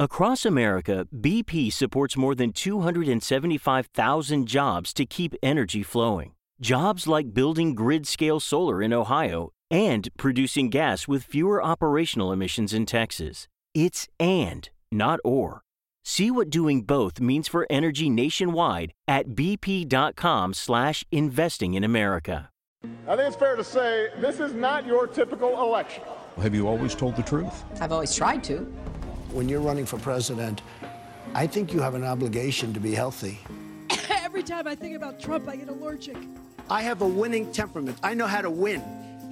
Across America, BP supports more than 275,000 jobs to keep energy flowing. Jobs like building grid scale solar in Ohio and producing gas with fewer operational emissions in Texas. It's and, not or. See what doing both means for energy nationwide at bp.com slash investing in America. I think it's fair to say this is not your typical election. Have you always told the truth? I've always tried to. When you're running for president, I think you have an obligation to be healthy. Every time I think about Trump, I get allergic. I have a winning temperament. I know how to win.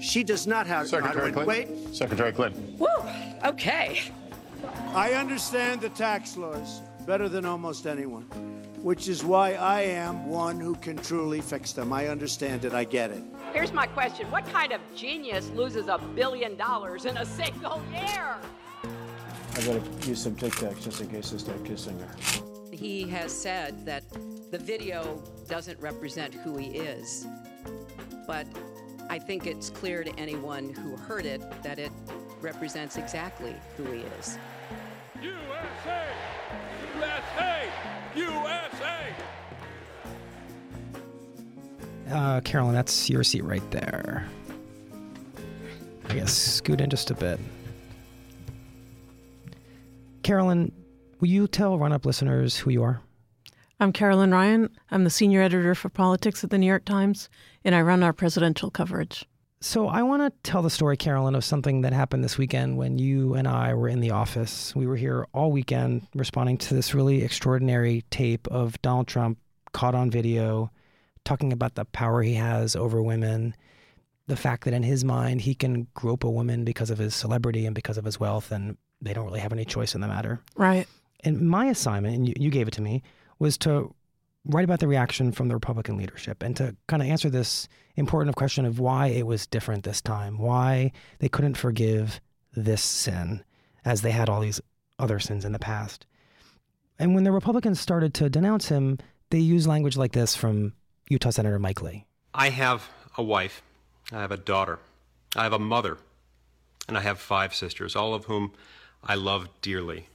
She does not have Secretary how to win. Clinton. Wait. Secretary Clinton. Woo, okay. I understand the tax laws better than almost anyone, which is why I am one who can truly fix them. I understand it. I get it. Here's my question What kind of genius loses a billion dollars in a single year? I gotta use some Tic Tacs just in case I start kissing her. He has said that the video doesn't represent who he is, but I think it's clear to anyone who heard it that it represents exactly who he is. USA! USA! USA! Uh, Carolyn, that's your seat right there. I guess scoot in just a bit. Carolyn, will you tell Run Up listeners who you are? I'm Carolyn Ryan. I'm the senior editor for politics at the New York Times, and I run our presidential coverage. So, I want to tell the story, Carolyn, of something that happened this weekend when you and I were in the office. We were here all weekend responding to this really extraordinary tape of Donald Trump caught on video talking about the power he has over women, the fact that in his mind he can grope a woman because of his celebrity and because of his wealth, and they don't really have any choice in the matter. Right. And my assignment, and you, you gave it to me, was to write about the reaction from the Republican leadership and to kind of answer this important question of why it was different this time, why they couldn't forgive this sin as they had all these other sins in the past. And when the Republicans started to denounce him, they used language like this from Utah Senator Mike Lee. I have a wife, I have a daughter, I have a mother, and I have five sisters, all of whom I love dearly.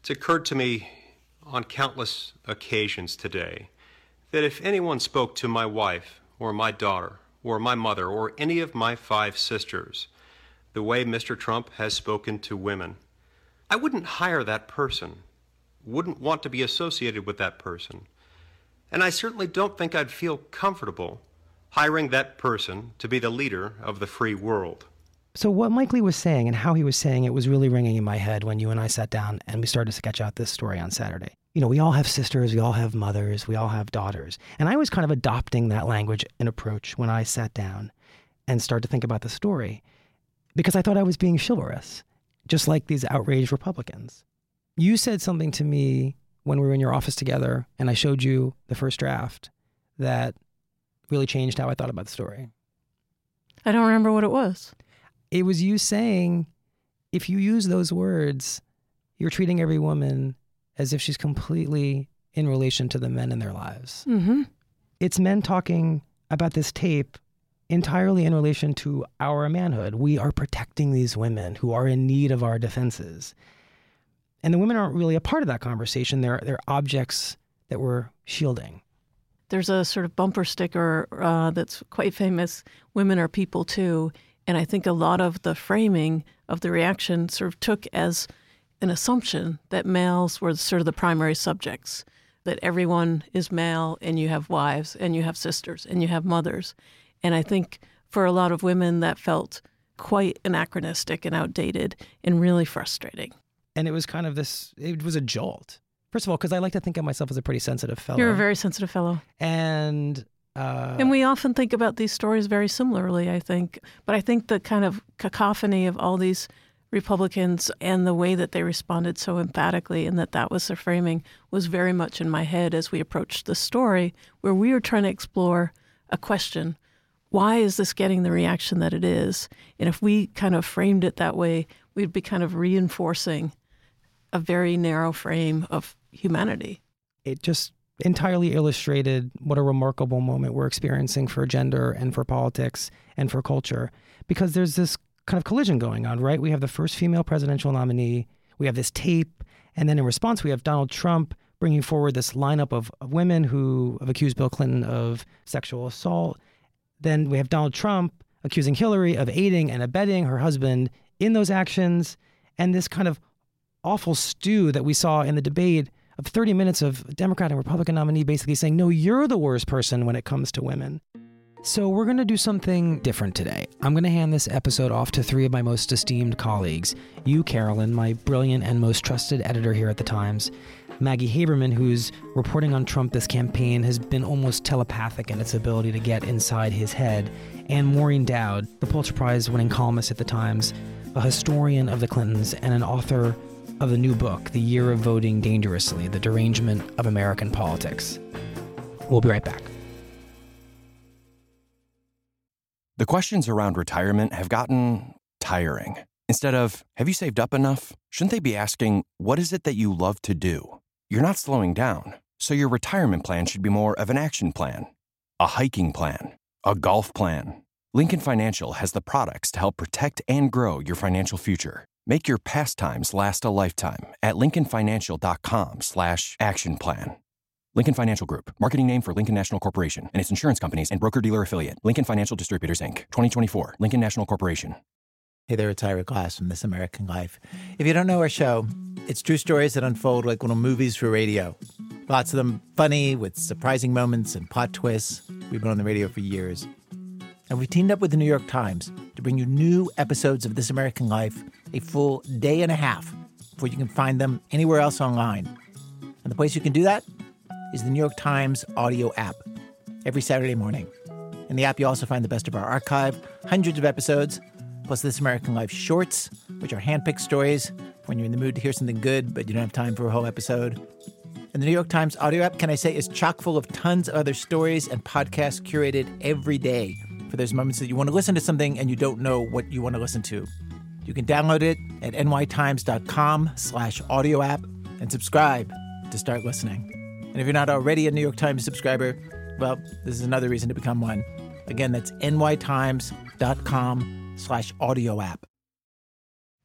It's occurred to me on countless occasions today that if anyone spoke to my wife or my daughter or my mother or any of my five sisters the way Mr. Trump has spoken to women, I wouldn't hire that person, wouldn't want to be associated with that person. And I certainly don't think I'd feel comfortable hiring that person to be the leader of the free world. So, what Mike Lee was saying and how he was saying it was really ringing in my head when you and I sat down and we started to sketch out this story on Saturday. You know, we all have sisters, we all have mothers, we all have daughters. And I was kind of adopting that language and approach when I sat down and started to think about the story because I thought I was being chivalrous, just like these outraged Republicans. You said something to me when we were in your office together and I showed you the first draft that really changed how I thought about the story. I don't remember what it was. It was you saying, if you use those words, you're treating every woman as if she's completely in relation to the men in their lives. Mm-hmm. It's men talking about this tape entirely in relation to our manhood. We are protecting these women who are in need of our defenses. And the women aren't really a part of that conversation. They're, they're objects that we're shielding. There's a sort of bumper sticker uh, that's quite famous Women are people too. And I think a lot of the framing of the reaction sort of took as an assumption that males were sort of the primary subjects, that everyone is male and you have wives and you have sisters and you have mothers. And I think for a lot of women that felt quite anachronistic and outdated and really frustrating. And it was kind of this, it was a jolt. First of all, because I like to think of myself as a pretty sensitive fellow. You're a very sensitive fellow. And uh, and we often think about these stories very similarly, I think. But I think the kind of cacophony of all these Republicans and the way that they responded so emphatically and that that was their framing was very much in my head as we approached the story, where we were trying to explore a question why is this getting the reaction that it is? And if we kind of framed it that way, we'd be kind of reinforcing a very narrow frame of humanity. It just entirely illustrated what a remarkable moment we're experiencing for gender and for politics and for culture because there's this kind of collision going on, right? We have the first female presidential nominee, we have this tape, And then in response, we have Donald Trump bringing forward this lineup of, of women who have accused Bill Clinton of sexual assault. Then we have Donald Trump accusing Hillary of aiding and abetting her husband in those actions. And this kind of awful stew that we saw in the debate of 30 minutes of Democrat and Republican nominee basically saying, no, you're the worst person when it comes to women. So, we're going to do something different today. I'm going to hand this episode off to three of my most esteemed colleagues. You, Carolyn, my brilliant and most trusted editor here at The Times. Maggie Haberman, who's reporting on Trump this campaign, has been almost telepathic in its ability to get inside his head. And Maureen Dowd, the Pulitzer Prize winning columnist at The Times, a historian of the Clintons, and an author of the new book, The Year of Voting Dangerously The Derangement of American Politics. We'll be right back. The questions around retirement have gotten tiring. Instead of, have you saved up enough? Shouldn't they be asking, what is it that you love to do? You're not slowing down, so your retirement plan should be more of an action plan, a hiking plan, a golf plan. Lincoln Financial has the products to help protect and grow your financial future. Make your pastimes last a lifetime at lincolnfinancial.com slash action plan. Lincoln Financial Group, marketing name for Lincoln National Corporation and its insurance companies and broker-dealer affiliate, Lincoln Financial Distributors, Inc., 2024, Lincoln National Corporation. Hey there, it's Ira Glass from This American Life. If you don't know our show, it's true stories that unfold like little movies for radio. Lots of them funny, with surprising moments and plot twists. We've been on the radio for years. And we teamed up with the New York Times to bring you new episodes of This American Life a full day and a half before you can find them anywhere else online. And the place you can do that is the New York Times audio app every Saturday morning. In the app, you also find the best of our archive, hundreds of episodes, plus This American Life shorts, which are handpicked stories when you're in the mood to hear something good, but you don't have time for a whole episode. And the New York Times audio app, can I say, is chock full of tons of other stories and podcasts curated every day for those moments that you want to listen to something and you don't know what you want to listen to. You can download it at nytimes.com slash audio app and subscribe to start listening. And if you're not already a New York Times subscriber, well, this is another reason to become one. Again, that's nytimes.com slash audio app.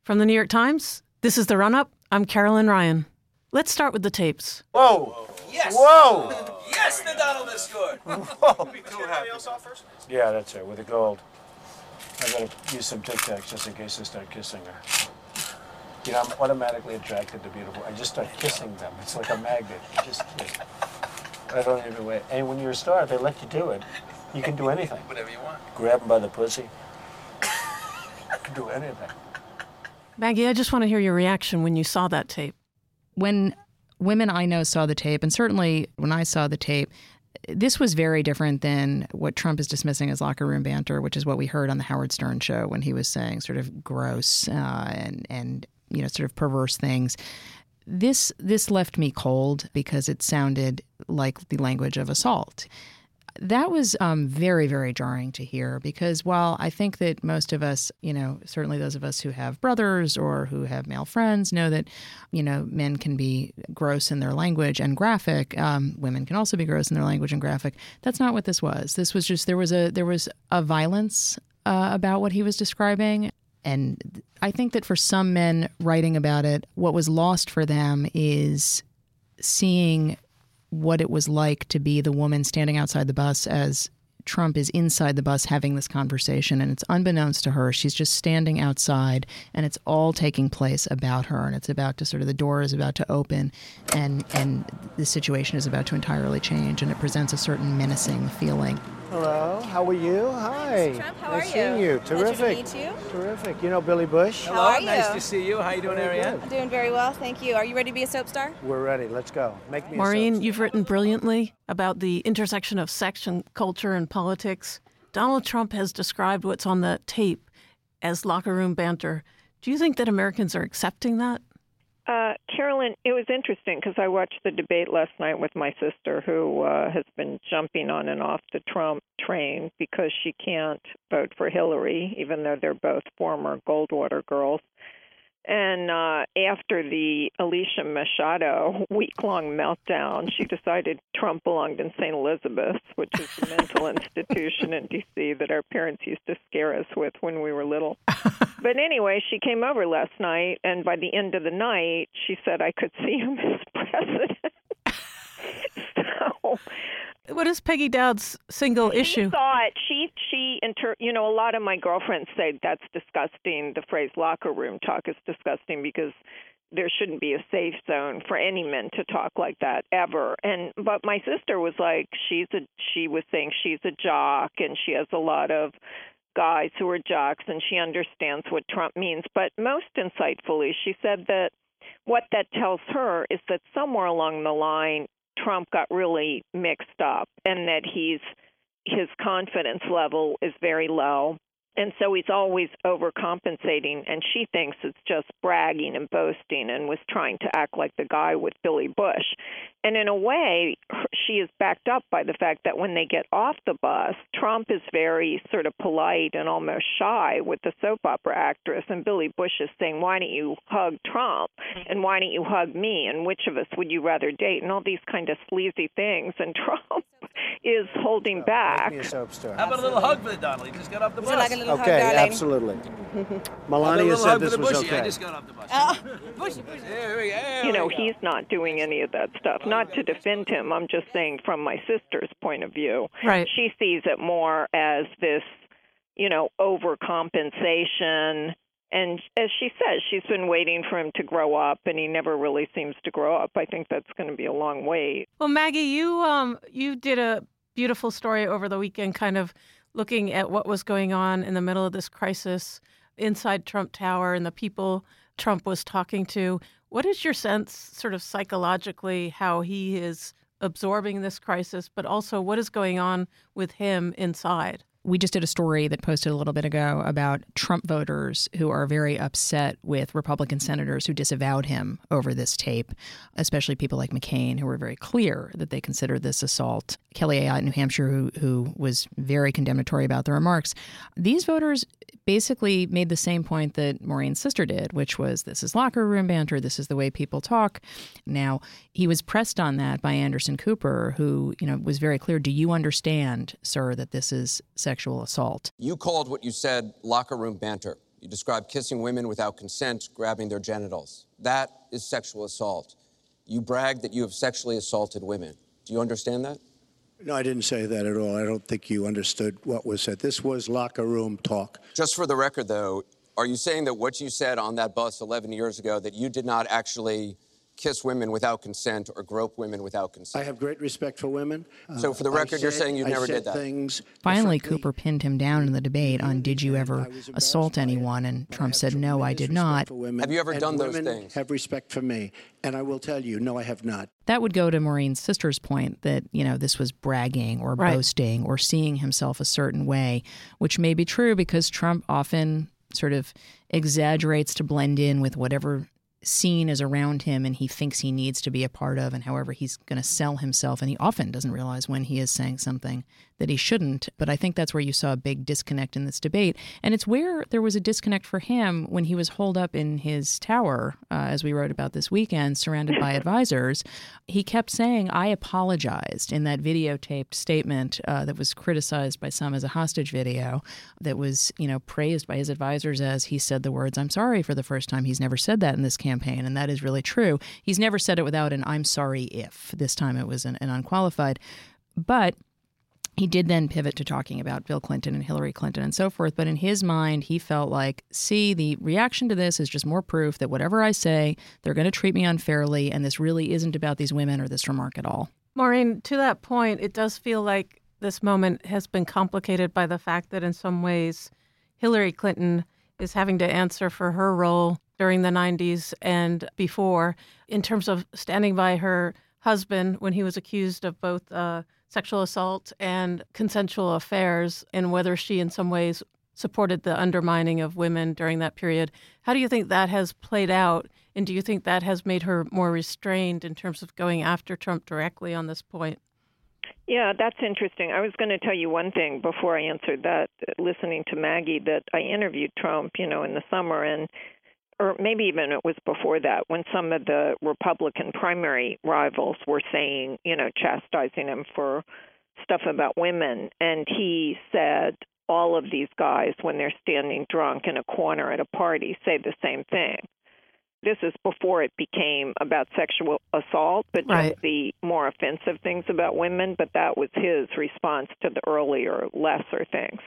From the New York Times, this is The Run Up. I'm Carolyn Ryan. Let's start with the tapes. Whoa! Yes! Whoa! yes, the Donald has scored! Whoa! Anybody else off first? Yeah, that's it, with the gold. I gotta use some Tic Tacs just in case I start kissing her. You know, I'm automatically attracted to beautiful. I just start kissing them. It's like a magnet. You just kiss. I don't even wait. And when you're a star, they let you do it. You can do anything. Whatever you want. Grab them by the pussy. You can do anything. Maggie, I just want to hear your reaction when you saw that tape. When women I know saw the tape, and certainly when I saw the tape, this was very different than what Trump is dismissing as locker room banter, which is what we heard on the Howard Stern show when he was saying sort of gross uh, and and you know sort of perverse things. This this left me cold because it sounded like the language of assault. That was um, very, very jarring to hear because while I think that most of us, you know, certainly those of us who have brothers or who have male friends know that, you know, men can be gross in their language and graphic. Um, women can also be gross in their language and graphic. That's not what this was. This was just there was a there was a violence uh, about what he was describing. And I think that for some men writing about it, what was lost for them is seeing what it was like to be the woman standing outside the bus as Trump is inside the bus having this conversation, and it's unbeknownst to her. She's just standing outside, and it's all taking place about her, and it's about to sort of the door is about to open, and and the situation is about to entirely change, and it presents a certain menacing feeling. Hello, how are you? Hi. Trump, how nice are seeing you? you. Pleasure to Terrific. meet you. Terrific. You know Billy Bush? How are nice you? to see you. How are you doing, Very Arianne? I'm doing very well, thank you. Are you ready to be a soap star? We're ready. Let's go. Make me a Maureen, you've written brilliantly about the intersection of sex and culture and politics. Donald Trump has described what's on the tape as locker room banter. Do you think that Americans are accepting that? Uh, Carolyn, it was interesting because I watched the debate last night with my sister, who uh, has been jumping on and off the Trump train because she can't vote for Hillary, even though they're both former Goldwater girls. And uh, after the Alicia Machado week long meltdown, she decided Trump belonged in St. Elizabeth's, which is a mental institution in D.C. that our parents used to scare us with when we were little. but anyway, she came over last night, and by the end of the night, she said I could see him as president. so what is Peggy Dowd's single she issue? Thought she she inter you know a lot of my girlfriends say that's disgusting. The phrase locker room talk is disgusting because there shouldn't be a safe zone for any men to talk like that ever. And but my sister was like she's a she was saying she's a jock and she has a lot of guys who are jocks and she understands what Trump means. But most insightfully, she said that what that tells her is that somewhere along the line Trump got really mixed up and that he's his confidence level is very low and so he's always overcompensating, and she thinks it's just bragging and boasting and was trying to act like the guy with Billy Bush. And in a way, she is backed up by the fact that when they get off the bus, Trump is very sort of polite and almost shy with the soap opera actress, and Billy Bush is saying, Why don't you hug Trump? And why don't you hug me? And which of us would you rather date? And all these kind of sleazy things. And Trump is holding back. Make me a soap star. How about a little hug for the Donald? Just got off the Would you bus. like a little hug, Okay, darling? absolutely. Melania little said hug this was bushy. I okay. just got off the bus. Oh, bushy, bushy. There we go. you know, he's not doing any of that stuff. Oh, not to defend him, I'm just saying from my sister's point of view. Right. She sees it more as this, you know, overcompensation. And as she says, she's been waiting for him to grow up, and he never really seems to grow up. I think that's going to be a long wait. Well, Maggie, you um you did a beautiful story over the weekend, kind of looking at what was going on in the middle of this crisis inside Trump Tower and the people Trump was talking to. What is your sense, sort of psychologically, how he is absorbing this crisis, but also what is going on with him inside? We just did a story that posted a little bit ago about Trump voters who are very upset with Republican senators who disavowed him over this tape, especially people like McCain, who were very clear that they considered this assault. Kelly Ayotte in New Hampshire, who, who was very condemnatory about the remarks. These voters basically made the same point that Maureen's sister did, which was this is locker room banter, this is the way people talk. Now, he was pressed on that by Anderson Cooper, who, you know, was very clear, do you understand, sir, that this is sexual assault? You called what you said locker room banter. You described kissing women without consent, grabbing their genitals. That is sexual assault. You bragged that you have sexually assaulted women. Do you understand that? No, I didn't say that at all. I don't think you understood what was said. This was locker room talk. Just for the record, though, are you saying that what you said on that bus 11 years ago, that you did not actually kiss women without consent or grope women without consent? I have great respect for women. So for the uh, I record, you're saying you I never said did that? Things Finally, Cooper pinned him down in the debate on did you ever assault anyone? And Trump said, no, I did not. women. Have you ever done those things? Have respect for me, and I will tell you, no, I have not. That would go to Maureen's sister's point that, you know, this was bragging or Right. boasting or seeing himself a certain way, which may be true because Trump often sort of exaggerates to blend in with whatever scene is around him and he thinks he needs to be a part of and however he's going to sell himself and he often doesn't realize when he is saying something that he shouldn't but i think that's where you saw a big disconnect in this debate. And it's where there was a disconnect for him when he was holed up in his tower uh, as we wrote about this weekend surrounded by advisors. He kept saying i apologized in that videotaped statement uh, that was criticized by some as a hostage video that was you know praised by his advisors as he said the words i'm sorry for the first time. He's never said that in this campaign and that is really true he's never said it without an i'm sorry if this time it was an, an unqualified but he did then pivot to talking about Bill Clinton and Hillary Clinton and so forth. But in his mind, he felt like, see, the reaction to this is just more proof that whatever I say, they're going to treat me unfairly. And this really isn't about these women or this remark at all. Maureen, to that point, it does feel like this moment has been complicated by the fact that in some ways Hillary Clinton is having to answer for her role during the 90s and before in terms of standing by her husband when he was accused of both uh, sexual assault and consensual affairs, and whether she in some ways supported the undermining of women during that period. How do you think that has played out? And do you think that has made her more restrained in terms of going after Trump directly on this point? Yeah, that's interesting. I was going to tell you one thing before I answered that. Listening to Maggie, that I interviewed Trump, you know, in the summer, and or maybe even it was before that, when some of the Republican primary rivals were saying, you know, chastising him for stuff about women. And he said, all of these guys, when they're standing drunk in a corner at a party, say the same thing. This is before it became about sexual assault, but Right. just the more offensive things about women. But that was his response to the earlier, lesser things.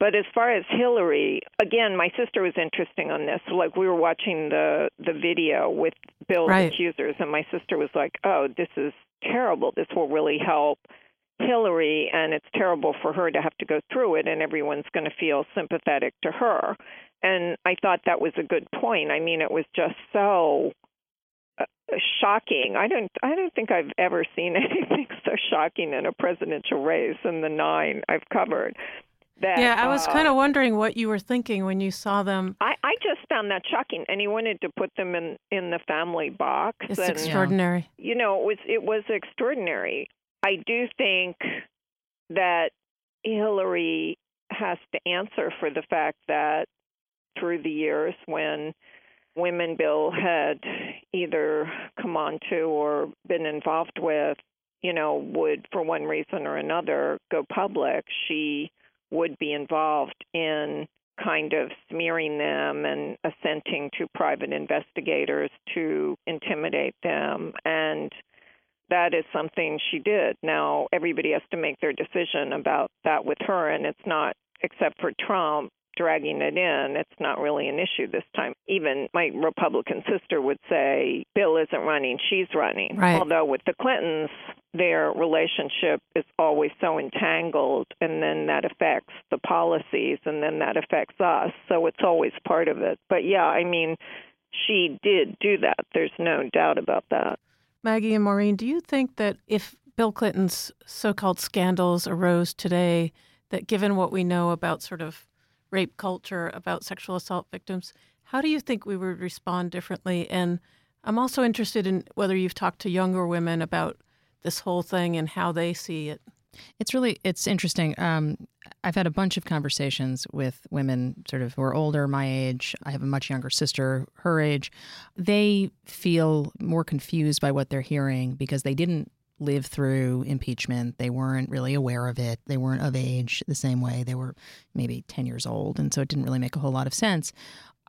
But as far as Hillary, again, my sister was interesting on this. Like we were watching the the video with Bill's Right. accusers, and my sister was like, "Oh, this is terrible. This will really help Hillary, and it's terrible for her to have to go through it, and everyone's going to feel sympathetic to her." And I thought that was a good point. I mean, it was just so uh, shocking. I don't I don't think I've ever seen anything so shocking in a presidential race in the nine I've covered. That, yeah, I was uh, kind of wondering what you were thinking when you saw them. I, I just found that shocking, and he wanted to put them in in the family box. It's and, extraordinary. You know, it was it was extraordinary. I do think that Hillary has to answer for the fact that through the years when women bill had either come on to or been involved with, you know, would for one reason or another go public, she would be involved in kind of smearing them and assenting to private investigators to intimidate them and that is something she did. Now everybody has to make their decision about that with her and it's not except for Trump dragging it in, it's not really an issue this time. Even my Republican sister would say Bill isn't running, she's running. Right. Although with the Clintons, their relationship is always so entangled, and then that affects the policies, and then that affects us. So it's always part of it. But yeah, I mean, she did do that. There's no doubt about that. Maggie and Maureen, do you think that if Bill Clinton's so called scandals arose today, that given what we know about sort of rape culture, about sexual assault victims, how do you think we would respond differently? And I'm also interested in whether you've talked to younger women about this whole thing and how they see it. It's really it's interesting. Um, I've had a bunch of conversations with women sort of who are older, my age. I have a much younger sister, her age. They feel more confused by what they're hearing because they didn't live through impeachment. They weren't really aware of it. They weren't of age the same way. They were maybe 10 years old. And so it didn't really make a whole lot of sense.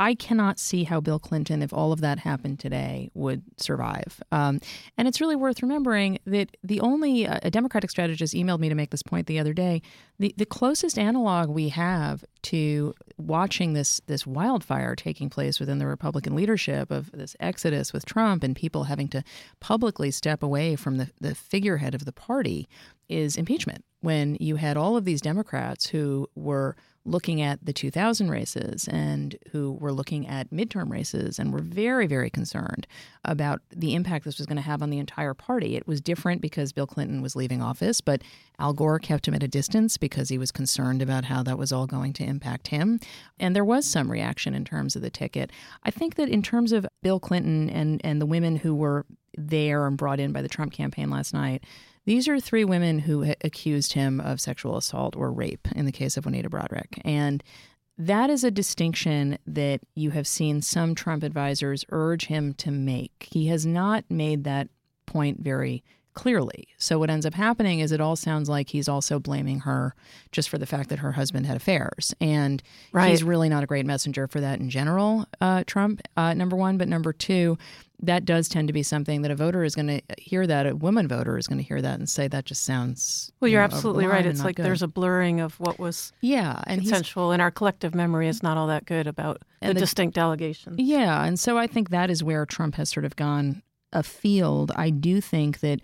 I cannot see how Bill Clinton, if all of that happened today, would survive. Um, and it's really worth remembering that the only uh, a Democratic strategist emailed me to make this point the other day. The the closest analog we have to watching this this wildfire taking place within the Republican leadership of this exodus with Trump and people having to publicly step away from the, the figurehead of the party is impeachment. When you had all of these Democrats who were looking at the 2000 races and who were looking at midterm races and were very, very concerned about the impact this was going to have on the entire party. It was different because Bill Clinton was leaving office, but Al Gore kept him at a distance because he was concerned about how that was all going to impact him. And there was some reaction in terms of the ticket. I think that in terms of Bill Clinton and, and the women who were there and brought in by the Trump campaign last night, these are three women who accused him of sexual assault or rape in the case of Juanita Broaddrick. And that is a distinction that you have seen some Trump advisors urge him to make. He has not made that point very clearly. So what ends up happening is it all sounds like he's also blaming her just for the fact that her husband had affairs. And Right. he's really not a great messenger for that in general, uh, Trump, uh, number one. But number two, that does tend to be something that a voter is going to hear that, a woman voter is going to hear that and say that just sounds. Well, you you're know, absolutely right. It's like good. there's a blurring of what was yeah, and consensual, and our collective memory is not all that good about the, the- distinct allegations. Yeah, and so I think that is where Trump has sort of gone afield. I do think that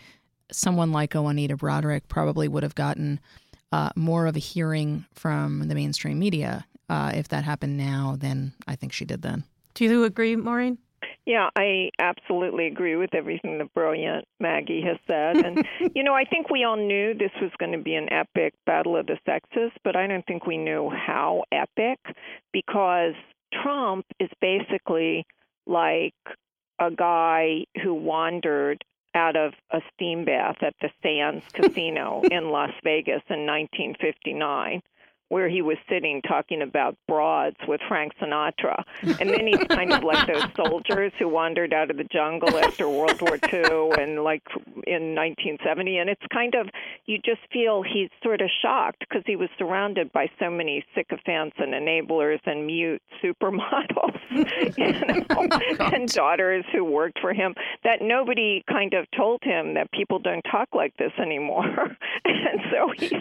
someone like Juanita Broaddrick probably would have gotten uh, more of a hearing from the mainstream media uh, if that happened now than I think she did then. Do you agree, Maureen? Yeah, I absolutely agree with everything the brilliant Maggie has said. And, you know, I think we all knew this was going to be an epic battle of the sexes, but I don't think we knew how epic because Trump is basically like a guy who wandered out of a steam bath at the Sands Casino in Las Vegas in 1959 where he was sitting talking about broads with Frank Sinatra. And then he's kind of like those soldiers who wandered out of the jungle after World War II and like in 1970. And it's kind of, you just feel he's sort of shocked because he was surrounded by so many sycophants and enablers and mute supermodels you know, oh, and daughters who worked for him that nobody kind of told him that people don't talk like this anymore. and so he's,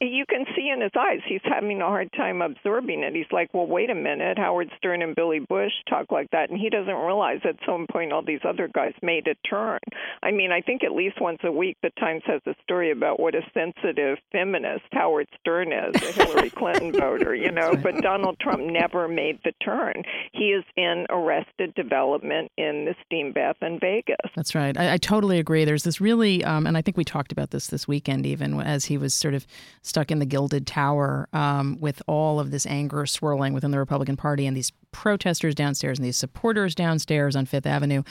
you can see in his eyes, he's having a hard time absorbing it. He's like, well, wait a minute, Howard Stern and Billy Bush talk like that, and he doesn't realize at some point all these other guys made a turn. I mean, I think at least once a week the Times has a story about what a sensitive feminist Howard Stern is, a Hillary Clinton voter, you know, but Donald Trump never made the turn. He is in arrested development in the steam bath in Vegas. That's right. I, I totally agree. There's this really, um, and I think we talked about this this weekend, even as he was sort of stuck in the gilded tower um, with all of this anger swirling within the Republican Party and these protesters downstairs and these supporters downstairs on Fifth Avenue.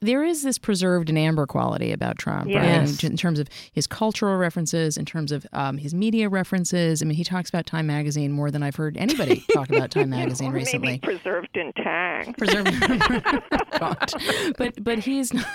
There is this preserved and amber quality about Trump, yes. right? In terms of his cultural references, in terms of um, his media references. I mean, he talks about Time Magazine more than I've heard anybody talk about Time Magazine recently. Maybe preserved in tang. Preserved, but but he's not,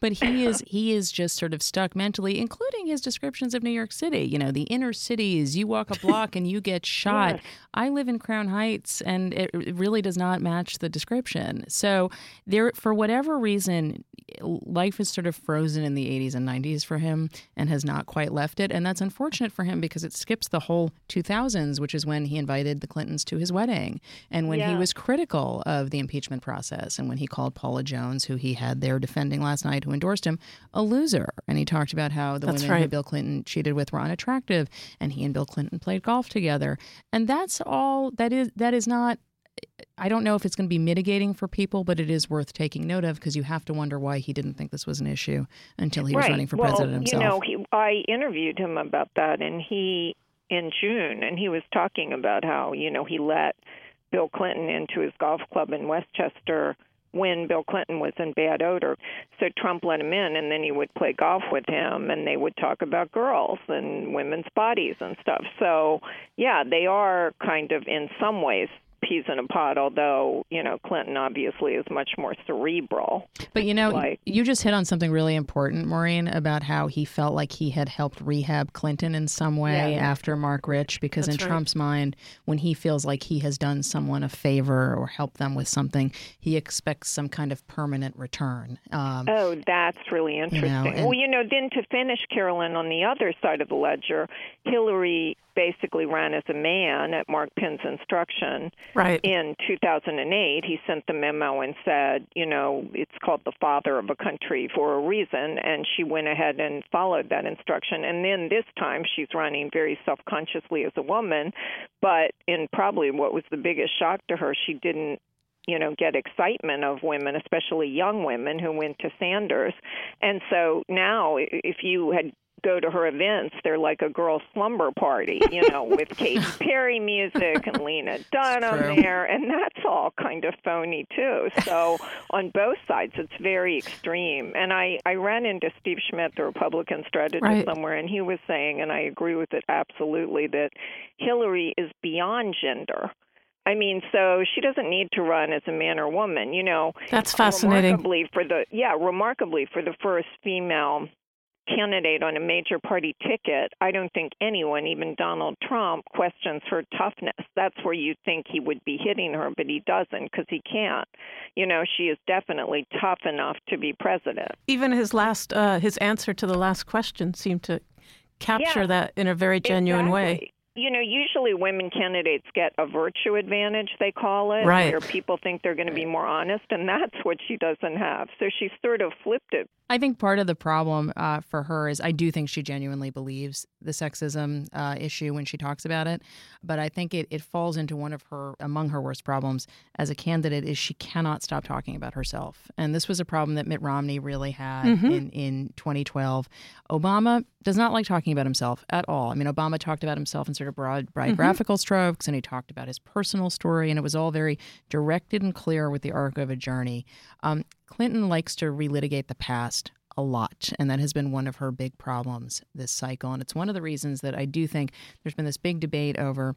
but he is he is just sort of stuck mentally, including his descriptions of New York City. You know, the inner cities. You walk a block and you get shot. Yes. I live in Crown Heights, and it really does not match the description. So there, for whatever reason, life is sort of frozen in the 80s and 90s for him, and has not quite left it. And that's unfortunate for him because it skips the whole 2000s, which is when he invited the Clintons to his wedding, and when he was critical of the impeachment process, and when he called Paula Jones, who he had there defending last night, who endorsed him, a loser. And he talked about how the That's women who. Bill Clinton cheated with were unattractive, and he and Bill Clinton played golf together. And that's all. That is that is not. I don't know if it's going to be mitigating for people, but it is worth taking note of because you have to wonder why he didn't think this was an issue until he was running for well, president himself. You know, he, I interviewed him about that, and he in June, and he was talking about how you know he let Bill Clinton into his golf club in Westchester when Bill Clinton was in bad odor. So Trump let him in, and then he would play golf with him, and they would talk about girls and women's bodies and stuff. So yeah, they are kind of in some ways peas in a pod, although, you know, Clinton obviously is much more cerebral. But you know, Like- you just hit on something really important, Maureen, about how he felt like he had helped rehab Clinton in some way Yeah. after Marc Rich, because That's in right. Trump's mind, when he feels like he has done someone a favor or helped them with something, he expects some kind of permanent return. Um, Oh, that's really interesting. and- well, you know, then to finish, Carolyn, on the other side of the ledger, Hillary basically ran as a man at Mark Penn's instruction. Right. In 2008, he sent the memo and said, you know, it's called the father of a country for a reason, and she went ahead and followed that instruction. And then this time, she's running very self consciously as a woman, but in probably what was the biggest shock to her, she didn't you know, get excitement of women, especially young women who went to Sanders. And so now, if you had go to her events, they're like a girl slumber party, you know, with Katy Perry music and Lena Dunham there, and that's all kind of phony too. So on both sides, it's very extreme. And I I ran into Steve Schmidt, the Republican strategist, Right. somewhere, and he was saying, and I agree with it absolutely, that Hillary is beyond gender. I mean, so she doesn't need to run as a man or woman. You know, That's fascinating. Remarkably for the yeah, remarkably for the first female candidate on a major party ticket, I don't think anyone, even Donald Trump, questions her toughness. That's where you think he would be hitting her, but he doesn't because he can't. You know, she is definitely tough enough to be president. Even his last, uh, his answer to the last question seemed to capture Yeah. that in a very genuine way. Exactly. You know, usually women candidates get a virtue advantage, they call it, Right. where people think they're going to be more honest, and that's what she doesn't have. So she sort of flipped it. I think part of the problem uh, for her is I do think she genuinely believes the sexism uh, issue when she talks about it, but I think it, it falls into one of her among her worst problems as a candidate is she cannot stop talking about herself, and this was a problem that Mitt Romney really had Mhm. in in 2012. Obama does not like talking about himself at all. I mean, Obama talked about himself in sort of broad biographical strokes, and he talked about his personal story, and it was all very directed and clear with the arc of a journey. Um, Clinton likes to relitigate the past a lot, and that has been one of her big problems this cycle. And it's one of the reasons that I do think there's been this big debate over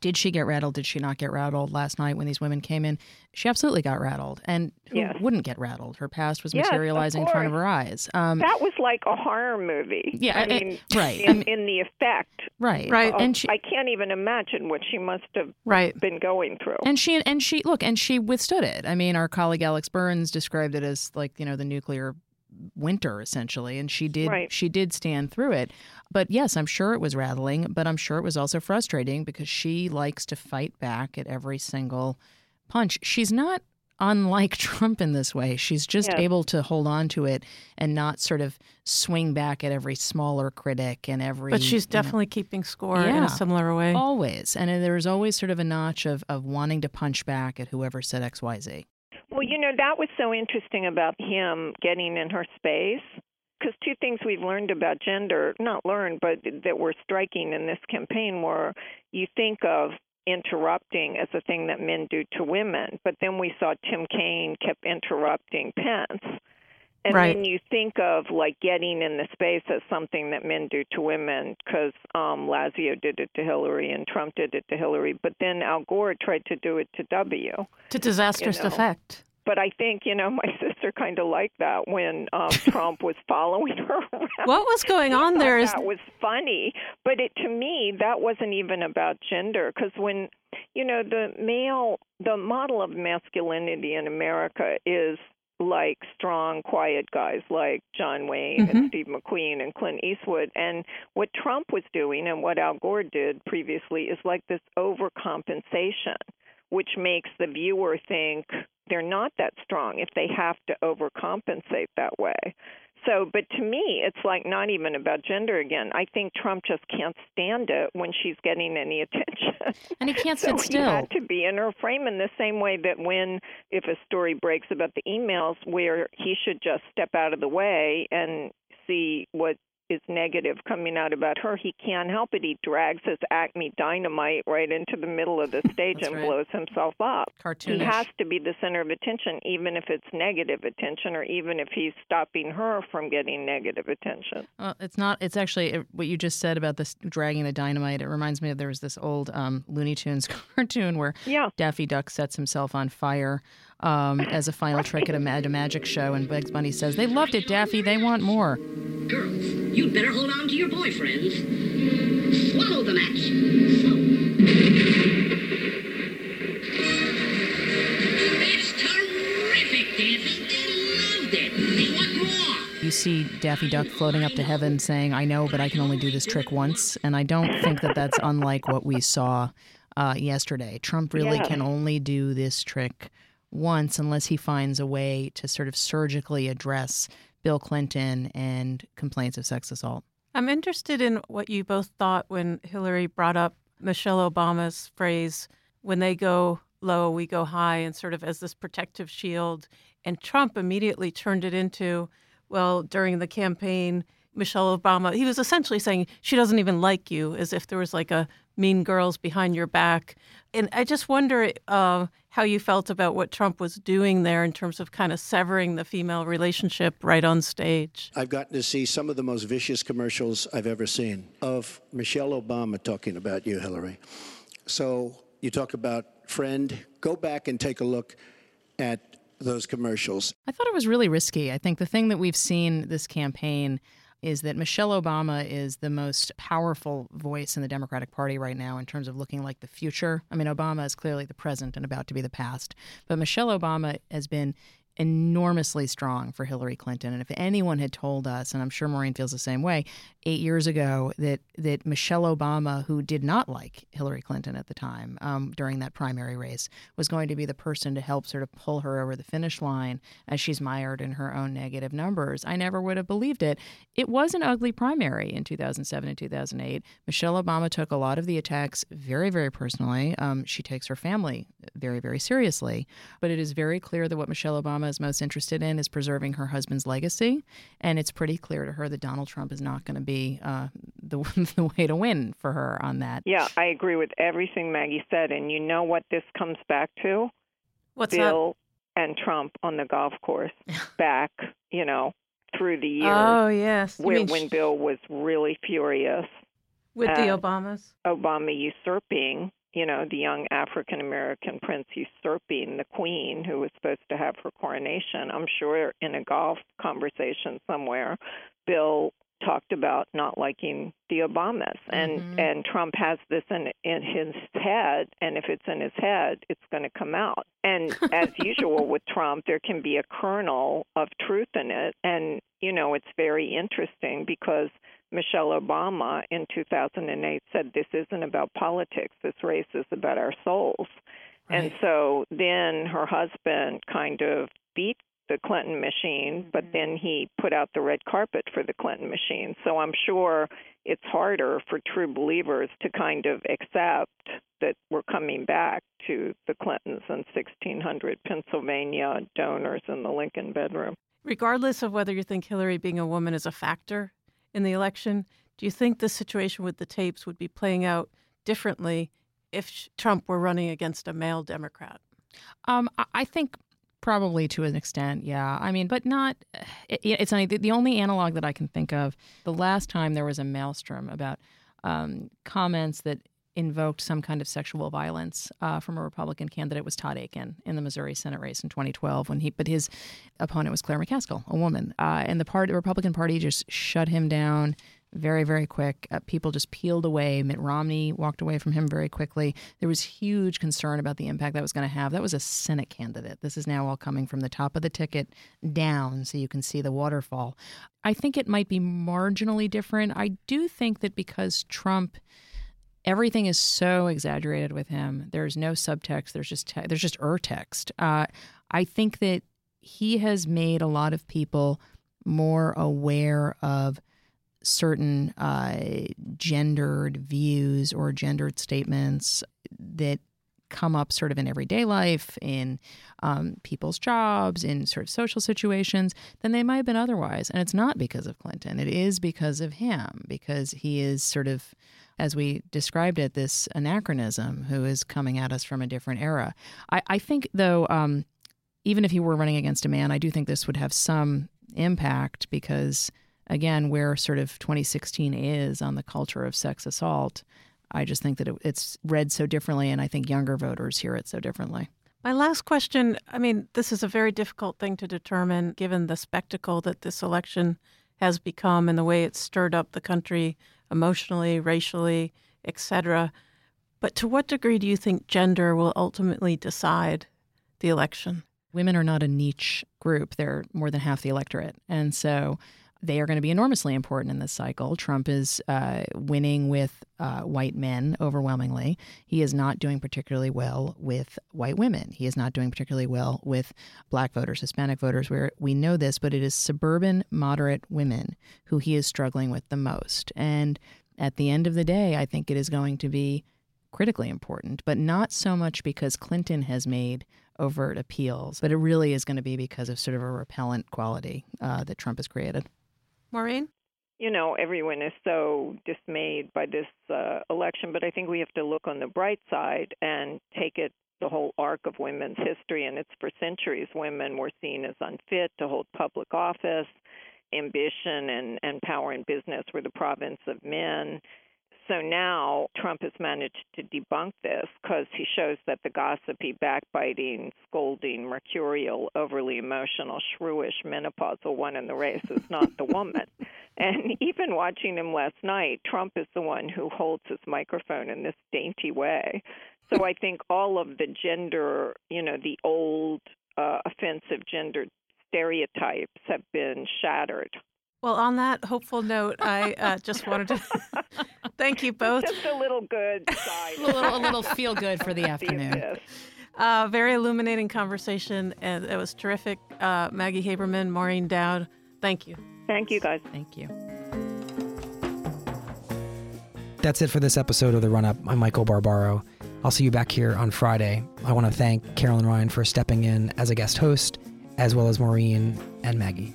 Did she get rattled? Did she not get rattled last night when these women came in? She absolutely got rattled. And who Yes. wouldn't get rattled? Her past was Yes, materializing in front of her eyes. Um, that was like a horror movie. Yeah, I I- I- mean, right. I In, mean- in the effect, Right. of- And she I can't even imagine what she must have right. been going through. And she and she look and she withstood it. I mean, our colleague Alex Burns described it as like you know the nuclear winter essentially, and she did Right. she did stand through it. But yes, I'm sure it was rattling, but I'm sure it was also frustrating because she likes to fight back at every single punch. She's not unlike Trump in this way. She's just Yes. able to hold on to it and not sort of swing back at every smaller critic and every But she's you know- definitely keeping score in a similar way. Always. And there's always sort of a notch of, of wanting to punch back at whoever said XYZ. Well, you know, that was so interesting about him getting in her space. Because two things we've learned about gender, not learned, but that were striking in this campaign were you think of interrupting as a thing that men do to women, but then we saw Tim Kaine kept interrupting Pence. And Right. then you think of like getting in the space as something that men do to women because um, Lazio did it to Hillary and Trump did it to Hillary, but then Al Gore tried to do it to W To disastrous know. effect. but I think you know my sister kind of liked that when um, Trump was following her around. What was going on there is that was funny, but it to me that wasn't even about gender because when you know the male the model of masculinity in America is like strong, quiet guys like John Wayne and Mhm. Steve McQueen and Clint Eastwood. And what Trump was doing and what Al Gore did previously is like this overcompensation, which makes the viewer think they're not that strong if they have to overcompensate that way. So, but to me, it's like not even about gender again. I think Trump just can't stand it when she's getting any attention. And he can't so sit he still. had to be in her frame in the same way that when, if a story breaks about the emails, where he should just step out of the way and see what is negative coming out about her, he can't help it. He drags his Acme dynamite right into the middle of the stage and right. blows himself up. He has to be the center of attention, even if it's negative attention, or even if he's stopping her from getting negative attention. Well, it's not. It's actually it- what you just said about this dragging the dynamite. It reminds me of there was this old um, Looney Tunes cartoon where Yeah. Daffy Duck sets himself on fire um, as a final trick at a, at a magic show, and Bugs Bunny says, "They loved it, Daffy. They want more." Girls, you'd better hold on to your boyfriends. Swallow the match. That's terrific, Daffy. They loved it. They want more. You see Daffy Duck floating up to heaven, saying, "I know, but I can only do this trick once." And I don't think that that's unlike what we saw uh, yesterday. Trump really Yeah. can only do this trick once, unless he finds a way to sort of surgically address Bill Clinton and complaints of sex assault. I'm interested in what you both thought when Hillary brought up Michelle Obama's phrase, when they go low, we go high, and sort of as this protective shield. And Trump immediately turned it into, well, during the campaign, Michelle Obama, he was essentially saying she doesn't even like you, as if there was like a mean girls behind your back. And I just wonder uh, how you felt about what Trump was doing there in terms of kind of severing the female relationship right on stage. I've gotten to see some of the most vicious commercials I've ever seen of Michelle Obama talking about you, Hillary. So you talk about friend, go back and take a look at those commercials. I thought it was really risky. I think the thing that we've seen this campaign is that Michelle Obama is the most powerful voice in the Democratic Party right now in terms of looking like the future. I mean, Obama is clearly the present and about to be the past, but Michelle Obama has been enormously strong for Hillary Clinton. And if anyone had told us, and I'm sure Maureen feels the same way, eight years ago that that Michelle Obama, who did not like Hillary Clinton at the time um, during that primary race, was going to be the person to help sort of pull her over the finish line as she's mired in her own negative numbers, I never would have believed it. It was an ugly primary in 2007 and 2008. Michelle Obama took a lot of the attacks very, very personally. Um, she takes her family very, very seriously. But it is very clear that what Michelle Obama is most interested in is preserving her husband's legacy. And it's pretty clear to her that Donald Trump is not going to be uh, the, the way to win for her on that. Yeah, I agree with everything Maggie said. And you know what this comes back to? What's Bill and Trump on the golf course back, you know, through the years. Oh, yes. You Where, mean when Bill was really furious With the Obamas? Obama usurping you know, the young African American prince usurping the queen who was supposed to have her coronation. I'm sure in a golf conversation somewhere, Bill talked about not liking the Obamas and Mhm. and Trump has this in in his head and if it's in his head it's going to come out and as usual with Trump there can be a kernel of truth in it and you know it's very interesting because Michelle Obama in 2008 said this isn't about politics this race is about our souls and so then her husband kind of beat the Clinton machine, but then he put out the red carpet for the Clinton machine. So I'm sure it's harder for true believers to kind of accept that we're coming back to the Clintons and 1600 Pennsylvania donors in the Lincoln bedroom. Regardless of whether you think Hillary being a woman is a factor in the election, do you think the situation with the tapes would be playing out differently if Trump were running against a male Democrat? Um, I- think probably to an extent, yeah. I mean, but not. It, it's. The, the only analog that I can think of, the last time there was a maelstrom about um, comments that invoked some kind of sexual violence uh, from a Republican candidate was Todd Akin in the Missouri Senate race in 2012 when he, but his opponent was Claire McCaskill, a woman, uh, and the part, the Republican Party just shut him down very, very quick. Uh, people just peeled away. Mitt Romney walked away from him very quickly. There was huge concern about the impact that was going to have. That was a Senate candidate. This is now all coming from the top of the ticket down, so you can see the waterfall. I think it might be marginally different. I do think that because Trump everything is so exaggerated with him. There's no subtext. There's just te- there's just ur text. Uh, I think that he has made a lot of people more aware of certain uh, gendered views or gendered statements that come up sort of in everyday life, in um, people's jobs, in sort of social situations, than they might have been otherwise. And it's not because of Clinton. It is because of him, because he is sort of, as we described it, this anachronism who is coming at us from a different era. I, I think, though, um, even if he were running against a man, I do think this would have some impact because, again, where sort of 2016 is on the culture of sex assault, I just think that it, it's read so differently, and I think younger voters hear it so differently. My last question I mean, this is a very difficult thing to determine given the spectacle that this election has become and the way it's stirred up the country emotionally, racially, etc. But to what degree do you think gender will ultimately decide the election? Women are not a niche group, they're more than half the electorate. And so they are going to be enormously important in this cycle. Trump is uh, winning with uh, white men overwhelmingly. He is not doing particularly well with white women. He is not doing particularly well with black voters, Hispanic voters, where we know this, but it is suburban moderate women who he is struggling with the most. And at the end of the day, I think it is going to be critically important, but not so much because Clinton has made overt appeals, but it really is going to be because of sort of a repellent quality uh, that Trump has created. Maureen? You know, everyone is so dismayed by this uh, election, but I think we have to look on the bright side and take it the whole arc of women's history. And it's for centuries, women were seen as unfit to hold public office. Ambition and, and power in business were the province of men. So now Trump has managed to debunk this because he shows that the gossipy, backbiting, scolding, mercurial, overly emotional, shrewish, menopausal one in the race is not the woman. And even watching him last night, Trump is the one who holds his microphone in this dainty way. So I think all of the gender, you know, the old uh, offensive gender stereotypes have been shattered. Well, on that hopeful note, I uh, just wanted to thank you both. Just a little good side. a little, a little feel good for the afternoon. Uh, very illuminating conversation, and it was terrific. Uh, Maggie Haberman, Maureen Dowd, thank you. Thank you, guys. Thank you. That's it for this episode of The Run Up. I'm Michael Barbaro. I'll see you back here on Friday. I want to thank Carolyn Ryan for stepping in as a guest host, as well as Maureen and Maggie.